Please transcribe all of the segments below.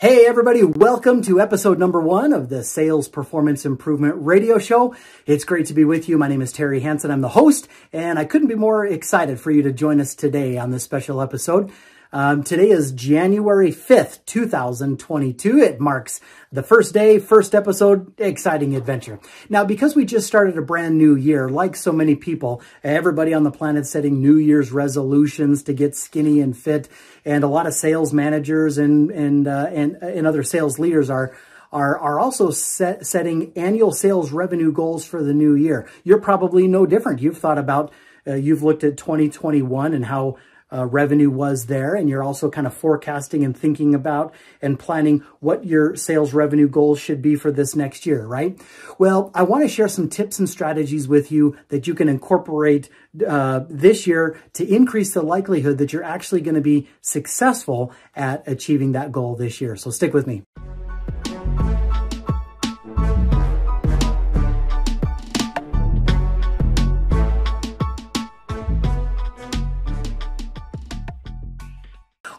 Hey everybody, welcome to episode number one of the Sales Performance Improvement Radio Show. It's great to be with you. My name is Terry Hansen. I'm the host, and I couldn't be more excited for you to join us today on this special episode. Um, today is January 5th, 2022. It marks the first day, first episode, exciting adventure. Now, because we just started a brand new year, like so many people, everybody on the planet setting New Year's resolutions to get skinny and fit, and a lot of sales managers and and uh, and, and other sales leaders are are, are also set, setting annual sales revenue goals for the new year. You're probably no different. You've thought about, uh, you've looked at 2021 and how uh, revenue was there. And you're also kind of forecasting and thinking about and planning what your sales revenue goals should be for this next year, right? Well, I want to share some tips and strategies with you that you can incorporate uh, this year to increase the likelihood that you're actually going to be successful at achieving that goal this year. So stick with me.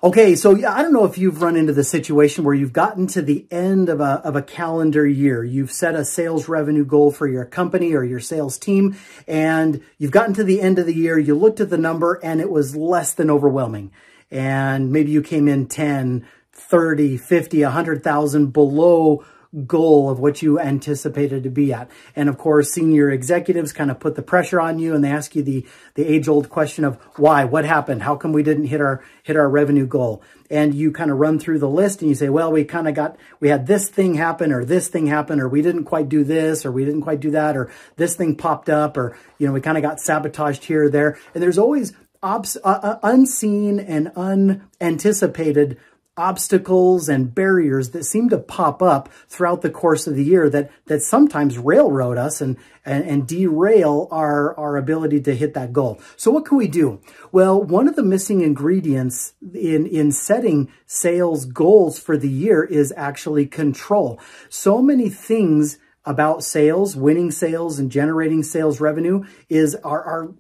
Okay, so yeah, I don't know if you've run into the situation where you've gotten to the end of a, of a calendar year. You've set a sales revenue goal for your company or your sales team, and you've gotten to the end of the year, you looked at the number, and it was less than overwhelming. And maybe you came in 10, 30, 50, 100,000 below goal of what you anticipated to be at. And of course, senior executives kind of put the pressure on you and they ask you the, the age old question of why, what happened? How come we didn't hit our, hit our revenue goal? And you kind of run through the list and you say, well, we kind of got, we had this thing happen or this thing happen or we didn't quite do this or we didn't quite do that or this thing popped up or, you know, we kind of got sabotaged here or there. And there's always uh, uh unseen and unanticipated obstacles and barriers that seem to pop up throughout the course of the year that that sometimes railroad us and, and, and derail our, our ability to hit that goal. So what can we do? Well, one of the missing ingredients in, in setting sales goals for the year is actually control. So many things about sales, winning sales and generating sales revenue is are,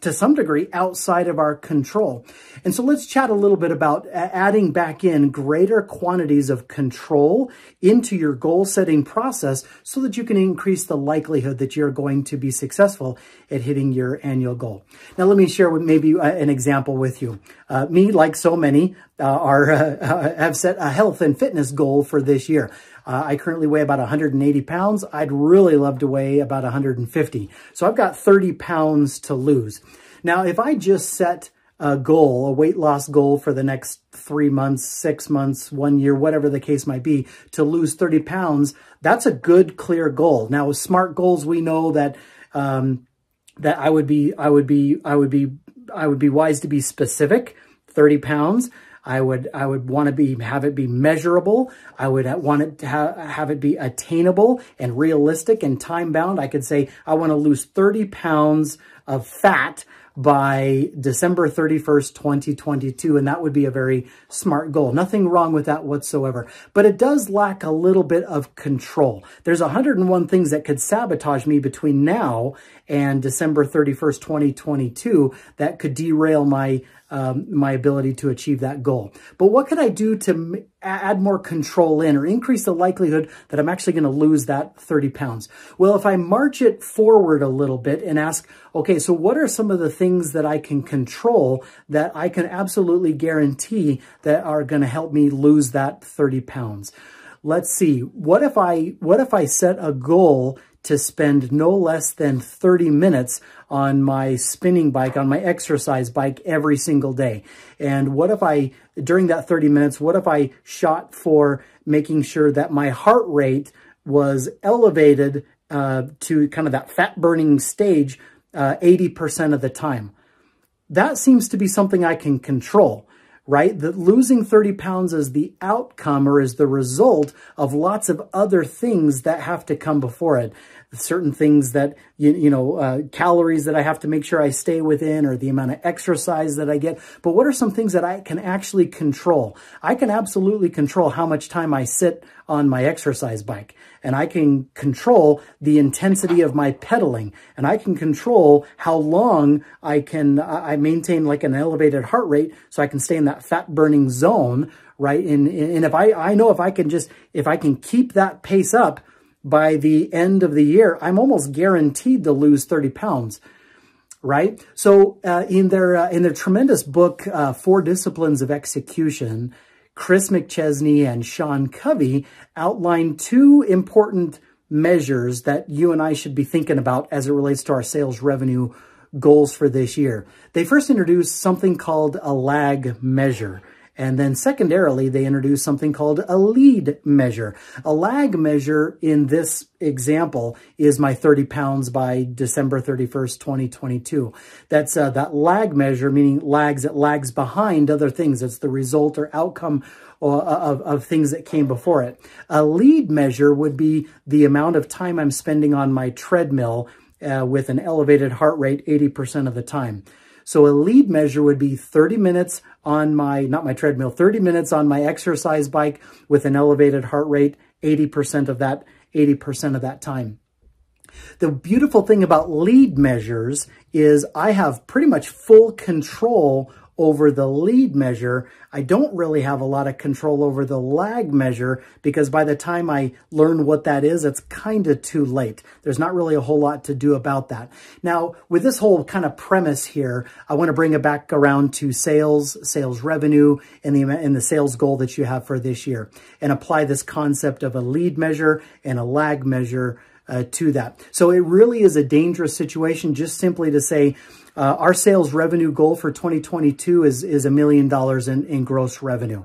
to some degree outside of our control. And so let's chat a little bit about adding back in greater quantities of control into your goal setting process so that you can increase the likelihood that you're going to be successful at hitting your annual goal. Now, let me share with maybe uh, an example with you. Uh, me, like so many, uh, are uh, have set a health and fitness goal for this year. Uh, I currently weigh about 180 pounds. I'd really love to weigh about 150. So I've got 30 pounds to lose. Now, if I just set a goal, a weight loss goal for the next three months, six months, one year, whatever the case might be, to lose 30 pounds, that's a good, clear goal. Now, with SMART goals, we know that, um, that I would be, I would be, I would be, I would be wise to be specific, 30 pounds. I would I would want to be have it be measurable. I would want it to ha have it be attainable and realistic and time bound. I could say I want to lose 30 pounds of fat by December 31st, 2022. And that would be a very smart goal. Nothing wrong with that whatsoever. But it does lack a little bit of control. There's 101 things that could sabotage me between now and December 31st, 2022 that could derail my um, my ability to achieve that goal. But what could I do to add more control in or increase the likelihood that I'm actually going to lose that 30 pounds? Well, if I march it forward a little bit and ask, okay, so what are some of the things that I can control that I can absolutely guarantee that are going to help me lose that 30 pounds? Let's see. What if I, what if I set a goal to spend no less than 30 minutes on my spinning bike, on my exercise bike every single day. And what if I, during that 30 minutes, what if I shot for making sure that my heart rate was elevated uh, to kind of that fat burning stage 80% uh, of the time? That seems to be something I can control right? That losing 30 pounds is the outcome or is the result of lots of other things that have to come before it. Certain things that, you, you know, uh, calories that I have to make sure I stay within or the amount of exercise that I get. But what are some things that I can actually control? I can absolutely control how much time I sit on my exercise bike and I can control the intensity of my pedaling and I can control how long I can, I maintain like an elevated heart rate so I can stay in that fat burning zone, right? And, and if I, I know if I can just, if I can keep that pace up by the end of the year, I'm almost guaranteed to lose 30 pounds right? So uh, in their uh, in their tremendous book, uh, Four Disciplines of Execution, Chris McChesney and Sean Covey outline two important measures that you and I should be thinking about as it relates to our sales revenue goals for this year. They first introduced something called a lag measure. And then secondarily, they introduce something called a lead measure. A lag measure in this example is my 30 pounds by December 31st, 2022. That's uh, that lag measure, meaning lags, it lags behind other things. It's the result or outcome uh, of, of things that came before it. A lead measure would be the amount of time I'm spending on my treadmill uh, with an elevated heart rate 80% of the time. So a lead measure would be 30 minutes on my, not my treadmill, 30 minutes on my exercise bike with an elevated heart rate, 80% of that, 80% of that time. The beautiful thing about lead measures is I have pretty much full control over the lead measure. I don't really have a lot of control over the lag measure because by the time I learn what that is, it's kind of too late. There's not really a whole lot to do about that. Now, with this whole kind of premise here, I want to bring it back around to sales, sales revenue, and the, and the sales goal that you have for this year and apply this concept of a lead measure and a lag measure uh, to that. So it really is a dangerous situation just simply to say, uh, our sales revenue goal for 2022 is, is a million dollars in, in gross revenue.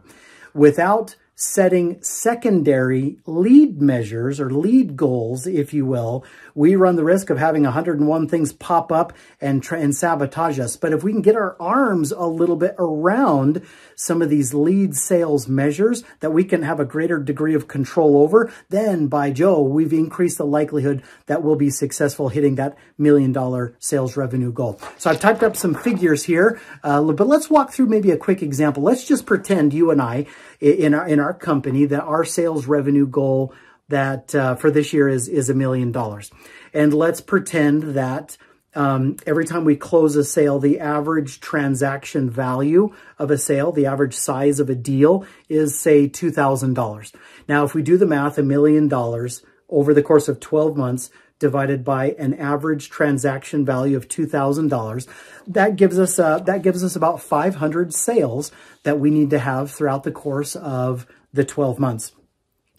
Without setting secondary lead measures or lead goals, if you will, we run the risk of having 101 things pop up and, and sabotage us. But if we can get our arms a little bit around some of these lead sales measures that we can have a greater degree of control over, then by Joe, we've increased the likelihood that we'll be successful hitting that million dollar sales revenue goal. So I've typed up some figures here, uh, but let's walk through maybe a quick example. Let's just pretend you and I in our, in our company that our sales revenue goal that uh, for this year is is a million dollars. And let's pretend that um, every time we close a sale, the average transaction value of a sale, the average size of a deal is say $2,000. Now, if we do the math, a million dollars over the course of 12 months divided by an average transaction value of $2,000, that gives us uh, that gives us about 500 sales that we need to have throughout the course of the 12 months.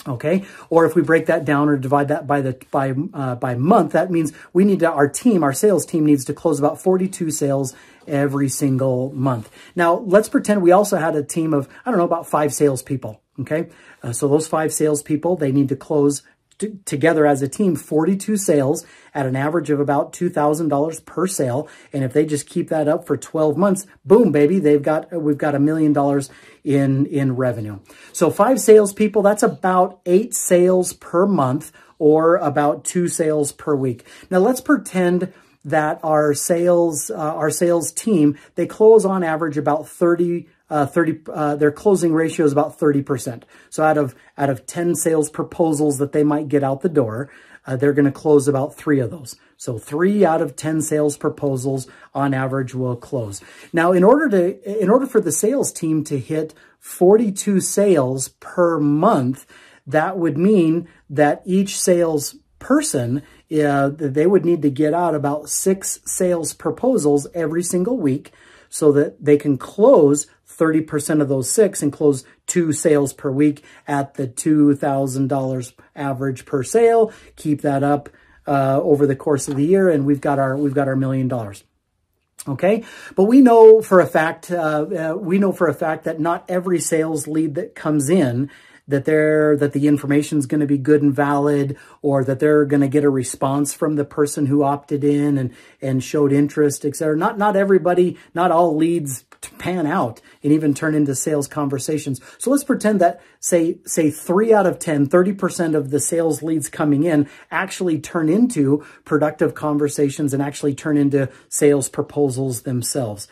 Okay, or if we break that down or divide that by the by uh, by month, that means we need to our team, our sales team needs to close about 42 sales every single month. Now, let's pretend we also had a team of I don't know about five salespeople. Okay, uh, so those five salespeople they need to close together as a team 42 sales at an average of about $2,000 per sale. And if they just keep that up for 12 months, boom, baby, they've got, we've got a million dollars in, in revenue. So five salespeople, that's about eight sales per month or about two sales per week. Now let's pretend that our sales, uh, our sales team, they close on average about 30 uh, 30, uh, their closing ratio is about 30%. So out of, out of 10 sales proposals that they might get out the door, uh, they're going to close about three of those. So three out of 10 sales proposals on average will close. Now, in order to, in order for the sales team to hit 42 sales per month, that would mean that each sales person, uh, they would need to get out about six sales proposals every single week so that they can close 30% of those six and close two sales per week at the $2,000 average per sale. Keep that up uh, over the course of the year, and we've got our we've got our million dollars. Okay, but we know for a fact uh, uh, we know for a fact that not every sales lead that comes in that they're that the information is going to be good and valid or that they're going to get a response from the person who opted in and and showed interest etc not not everybody not all leads pan out and even turn into sales conversations. So let's pretend that say say 3 out of 10 30% of the sales leads coming in actually turn into productive conversations and actually turn into sales proposals themselves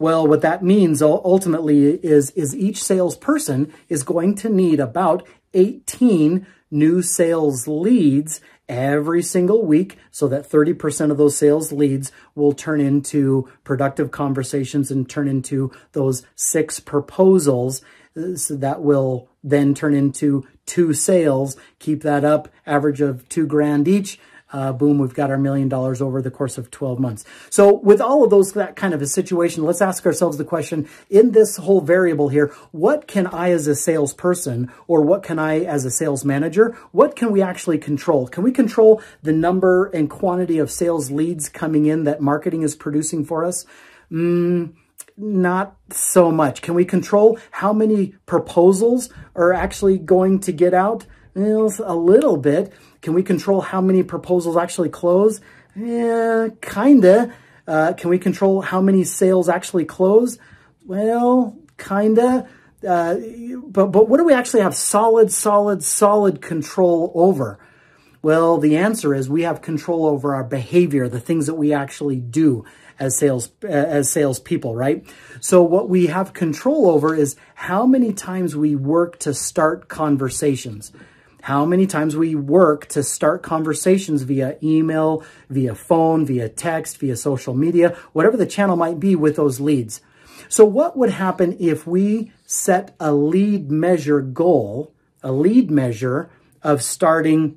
well, what that means ultimately is, is each salesperson is going to need about 18 new sales leads every single week so that 30% of those sales leads will turn into productive conversations and turn into those six proposals uh, so that will then turn into two sales. Keep that up, average of two grand each uh, boom, we've got our million dollars over the course of 12 months. So with all of those, that kind of a situation, let's ask ourselves the question, in this whole variable here, what can I as a salesperson or what can I as a sales manager, what can we actually control? Can we control the number and quantity of sales leads coming in that marketing is producing for us? Mm, not so much. Can we control how many proposals are actually going to get out? A little bit. Can we control how many proposals actually close? Yeah, kinda. Uh, can we control how many sales actually close? Well, kinda. Uh, but, but what do we actually have solid, solid, solid control over? Well, the answer is we have control over our behavior, the things that we actually do as sales as salespeople, right? So what we have control over is how many times we work to start conversations how many times we work to start conversations via email, via phone, via text, via social media, whatever the channel might be with those leads. So what would happen if we set a lead measure goal, a lead measure of starting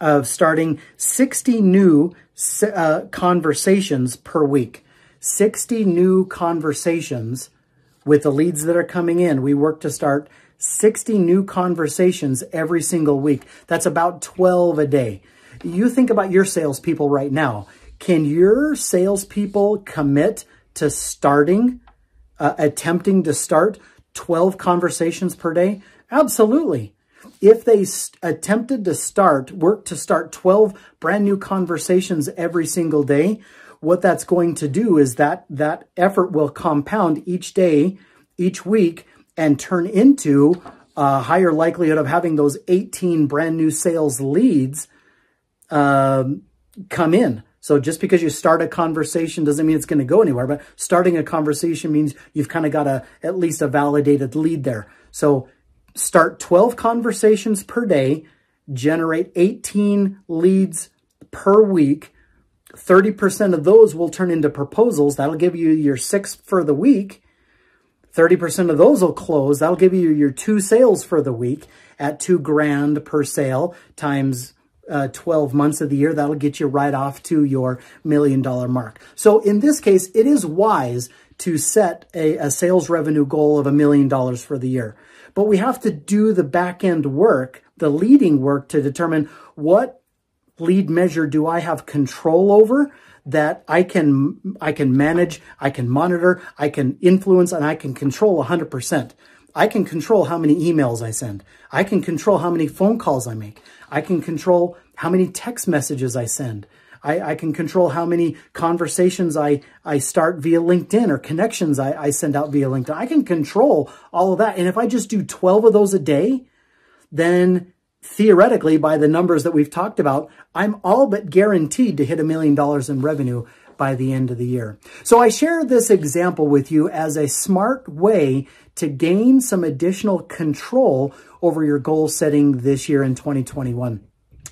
of starting 60 new uh, conversations per week. 60 new conversations with the leads that are coming in. We work to start 60 new conversations every single week. That's about 12 a day. You think about your salespeople right now. Can your salespeople commit to starting, uh, attempting to start 12 conversations per day? Absolutely. If they attempted to start, work to start 12 brand new conversations every single day, what that's going to do is that that effort will compound each day, each week, and turn into a higher likelihood of having those 18 brand new sales leads um, come in. So just because you start a conversation doesn't mean it's going to go anywhere, but starting a conversation means you've kind of got a at least a validated lead there. So start 12 conversations per day, generate 18 leads per week. 30% of those will turn into proposals. That'll give you your six for the week. 30% of those will close. That'll give you your two sales for the week at two grand per sale times uh, 12 months of the year. That'll get you right off to your million dollar mark. So in this case, it is wise to set a, a sales revenue goal of a million dollars for the year. But we have to do the back end work, the leading work to determine what lead measure do I have control over that I can I can manage, I can monitor, I can influence, and I can control 100%. I can control how many emails I send. I can control how many phone calls I make. I can control how many text messages I send. I, I can control how many conversations I, I start via LinkedIn or connections I, I send out via LinkedIn. I can control all of that. And if I just do 12 of those a day, then theoretically, by the numbers that we've talked about, I'm all but guaranteed to hit a million dollars in revenue by the end of the year. So I share this example with you as a smart way to gain some additional control over your goal setting this year in 2021.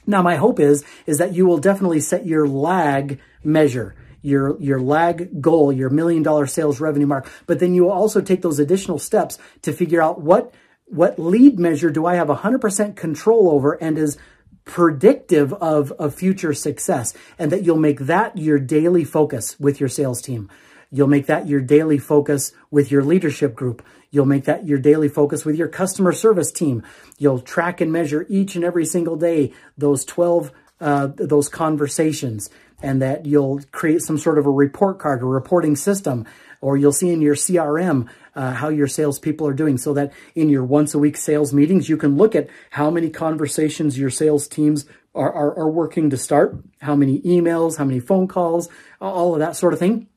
Now, my hope is, is that you will definitely set your lag measure your your lag goal, your million dollar sales revenue mark, but then you will also take those additional steps to figure out what what lead measure do I have 100% control over and is predictive of, of future success and that you'll make that your daily focus with your sales team. You'll make that your daily focus with your leadership group. You'll make that your daily focus with your customer service team. You'll track and measure each and every single day those 12, uh, those conversations and that you'll create some sort of a report card, a reporting system or you'll see in your CRM uh, how your salespeople are doing so that in your once a week sales meetings, you can look at how many conversations your sales teams are, are, are working to start, how many emails, how many phone calls, all of that sort of thing.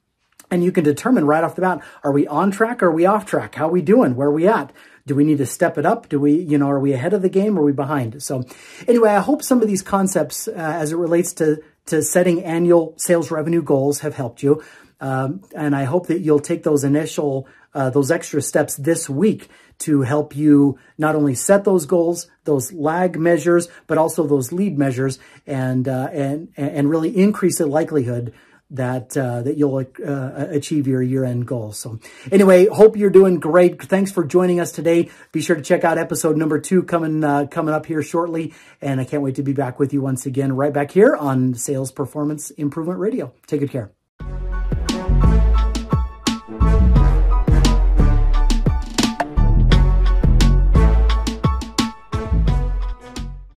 And you can determine right off the bat, are we on track? Are we off track? How are we doing? Where are we at? Do we need to step it up? Do we, you know, are we ahead of the game or are we behind? So anyway, I hope some of these concepts uh, as it relates to, to setting annual sales revenue goals have helped you. Um, and I hope that you'll take those initial, uh, those extra steps this week to help you not only set those goals, those lag measures, but also those lead measures and, uh, and, and really increase the likelihood that uh, that you'll uh, achieve your year-end goals. So anyway, hope you're doing great. Thanks for joining us today. Be sure to check out episode number two coming uh, coming up here shortly. And I can't wait to be back with you once again right back here on Sales Performance Improvement Radio. Take good care.